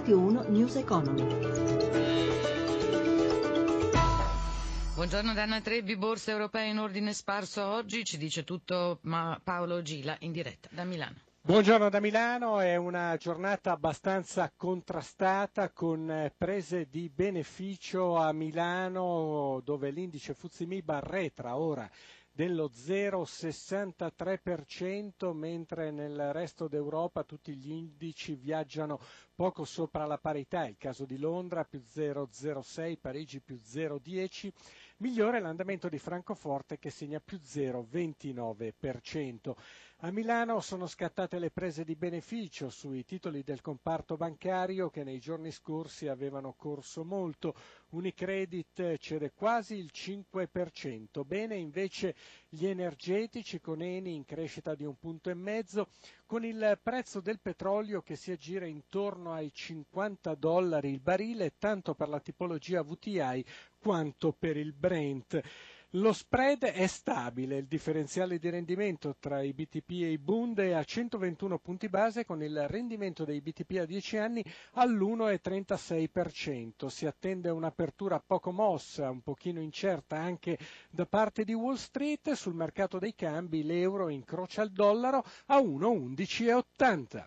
Radio 1 News Economy. Buongiorno Danna Trebbi, borse europee in ordine sparso oggi, ci dice tutto Paolo Gila in diretta da Milano. Buongiorno da Milano, è una giornata abbastanza contrastata con eh, prese di beneficio a Milano dove l'indice Fuzimib arretra ora dello 0,63%, mentre nel resto d'Europa tutti gli indici viaggiano poco sopra la parità, il caso di Londra più 0,06, Parigi più 0,10, migliore l'andamento di Francoforte che segna più 0,29%. A Milano sono scattate le prese di beneficio sui titoli del comparto bancario che nei giorni scorsi avevano corso molto. Unicredit cede quasi il 5%. Bene invece gli energetici con Eni in crescita di un punto e mezzo, con il prezzo del petrolio che si aggira intorno ai 50 dollari il barile, tanto per la tipologia VTI quanto per il Brent. Lo spread è stabile, il differenziale di rendimento tra i BTP e i Bund è a 121 punti base con il rendimento dei BTP a 10 anni all'1,36%. Si attende un'apertura poco mossa, un pochino incerta anche da parte di Wall Street. Sul mercato dei cambi l'euro incrocia il dollaro a 1,1180.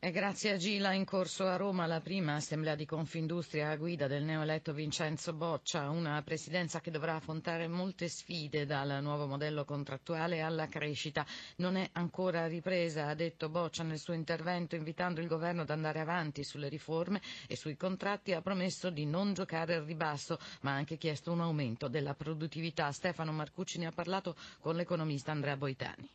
E grazie a Gila in corso a Roma la prima assemblea di Confindustria a guida del neoeletto Vincenzo Boccia, una presidenza che dovrà affrontare molte sfide dal nuovo modello contrattuale alla crescita. Non è ancora ripresa, ha detto Boccia nel suo intervento invitando il governo ad andare avanti sulle riforme e sui contratti ha promesso di non giocare al ribasso, ma ha anche chiesto un aumento della produttività. Stefano Marcucci ne ha parlato con l'economista Andrea Boitani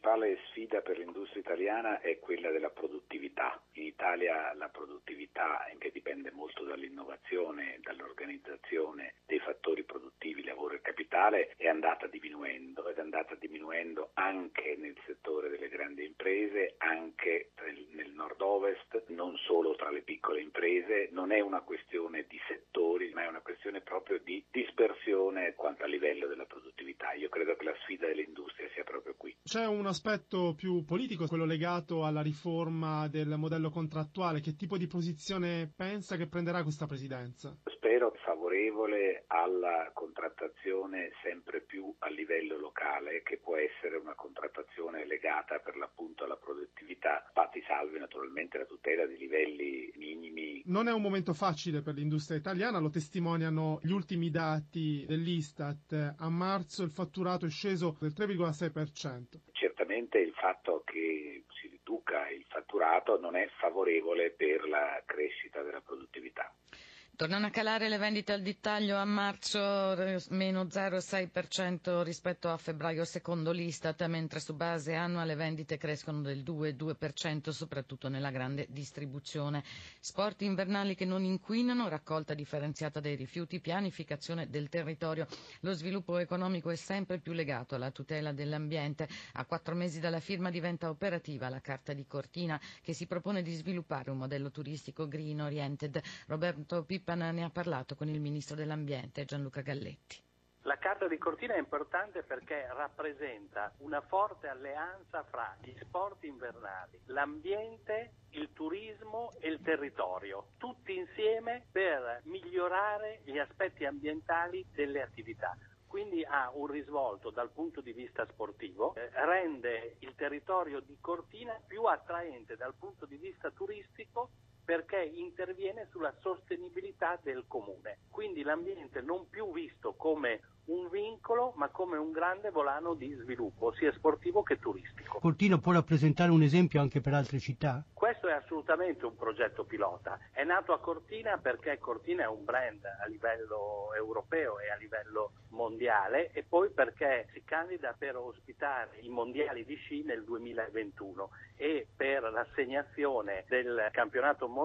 principale sfida per l'industria italiana è quella della produttività. In Italia la produttività, che dipende molto dall'innovazione, dall'organizzazione dei fattori produttivi, lavoro e capitale, è andata diminuendo ed è andata diminuendo anche nel settore delle grandi imprese, anche nel nord-ovest, non solo tra le piccole imprese. Non è una questione di settori, ma è una questione proprio di dispersione quanto a livello della produttività. Io credo che la sfida dell'industria sia proprio qui. C'è un aspetto più politico, quello legato alla riforma del modello contrattuale. Che tipo di posizione pensa che prenderà questa presidenza? Spero favorevole alla contrattazione sempre più a livello locale, che può essere una contrattazione legata per l'appunto alla produttività, fatti salve naturalmente la tutela di livelli minimi. Non è un momento facile per l'industria italiana, lo testimoniano gli ultimi dati dell'Istat. A marzo il fatturato è sceso del 3,6% certamente il fatto che si riduca il fatturato non è favorevole per la crescita della produttività. Tornano a calare le vendite al dettaglio a marzo, meno 0,6% rispetto a febbraio secondo l'Istat, mentre su base annua le vendite crescono del 2,2% soprattutto nella grande distribuzione. Sport invernali che non inquinano, raccolta differenziata dei rifiuti, pianificazione del territorio. Lo sviluppo economico è sempre più legato alla tutela dell'ambiente. A quattro mesi dalla firma diventa operativa la Carta di Cortina che si propone di sviluppare un modello turistico green oriented. Roberto Pippa Pippan ne ha parlato con il Ministro dell'Ambiente Gianluca Galletti. La Carta di Cortina è importante perché rappresenta una forte alleanza fra gli sport invernali, l'ambiente, il turismo e il territorio, tutti insieme per migliorare gli aspetti ambientali delle attività quindi ha un risvolto dal punto di vista sportivo, eh, rende il territorio di Cortina più attraente dal punto di vista turistico perché interviene sulla sostenibilità del comune. Quindi l'ambiente non più visto come un vincolo ma come un grande volano di sviluppo, sia sportivo che turistico. Cortina può rappresentare un esempio anche per altre città? Questo è assolutamente un progetto pilota. È nato a Cortina perché Cortina è un brand a livello europeo e a livello mondiale e poi perché si candida per ospitare i mondiali di sci nel 2021 e per l'assegnazione del campionato mondiale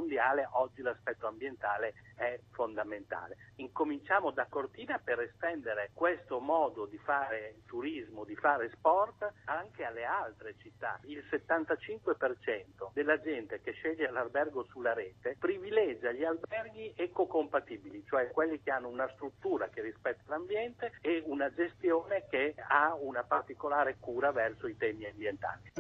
oggi l'aspetto ambientale è fondamentale. Incominciamo da Cortina per estendere questo modo di fare turismo, di fare sport anche alle altre città. Il 75% della gente che sceglie l'albergo sulla rete privilegia gli alberghi ecocompatibili, cioè quelli che hanno una struttura che rispetta l'ambiente e una gestione che ha una particolare cura verso i temi ambientali.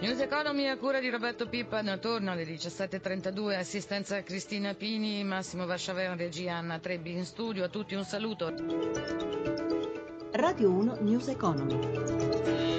News Economy a cura di Roberto Pippan torna alle 17.32, assistenza Cristina Pini, Massimo Vasciavera, regia Anna Trebbi in studio, a tutti un saluto. Radio 1 News Economy.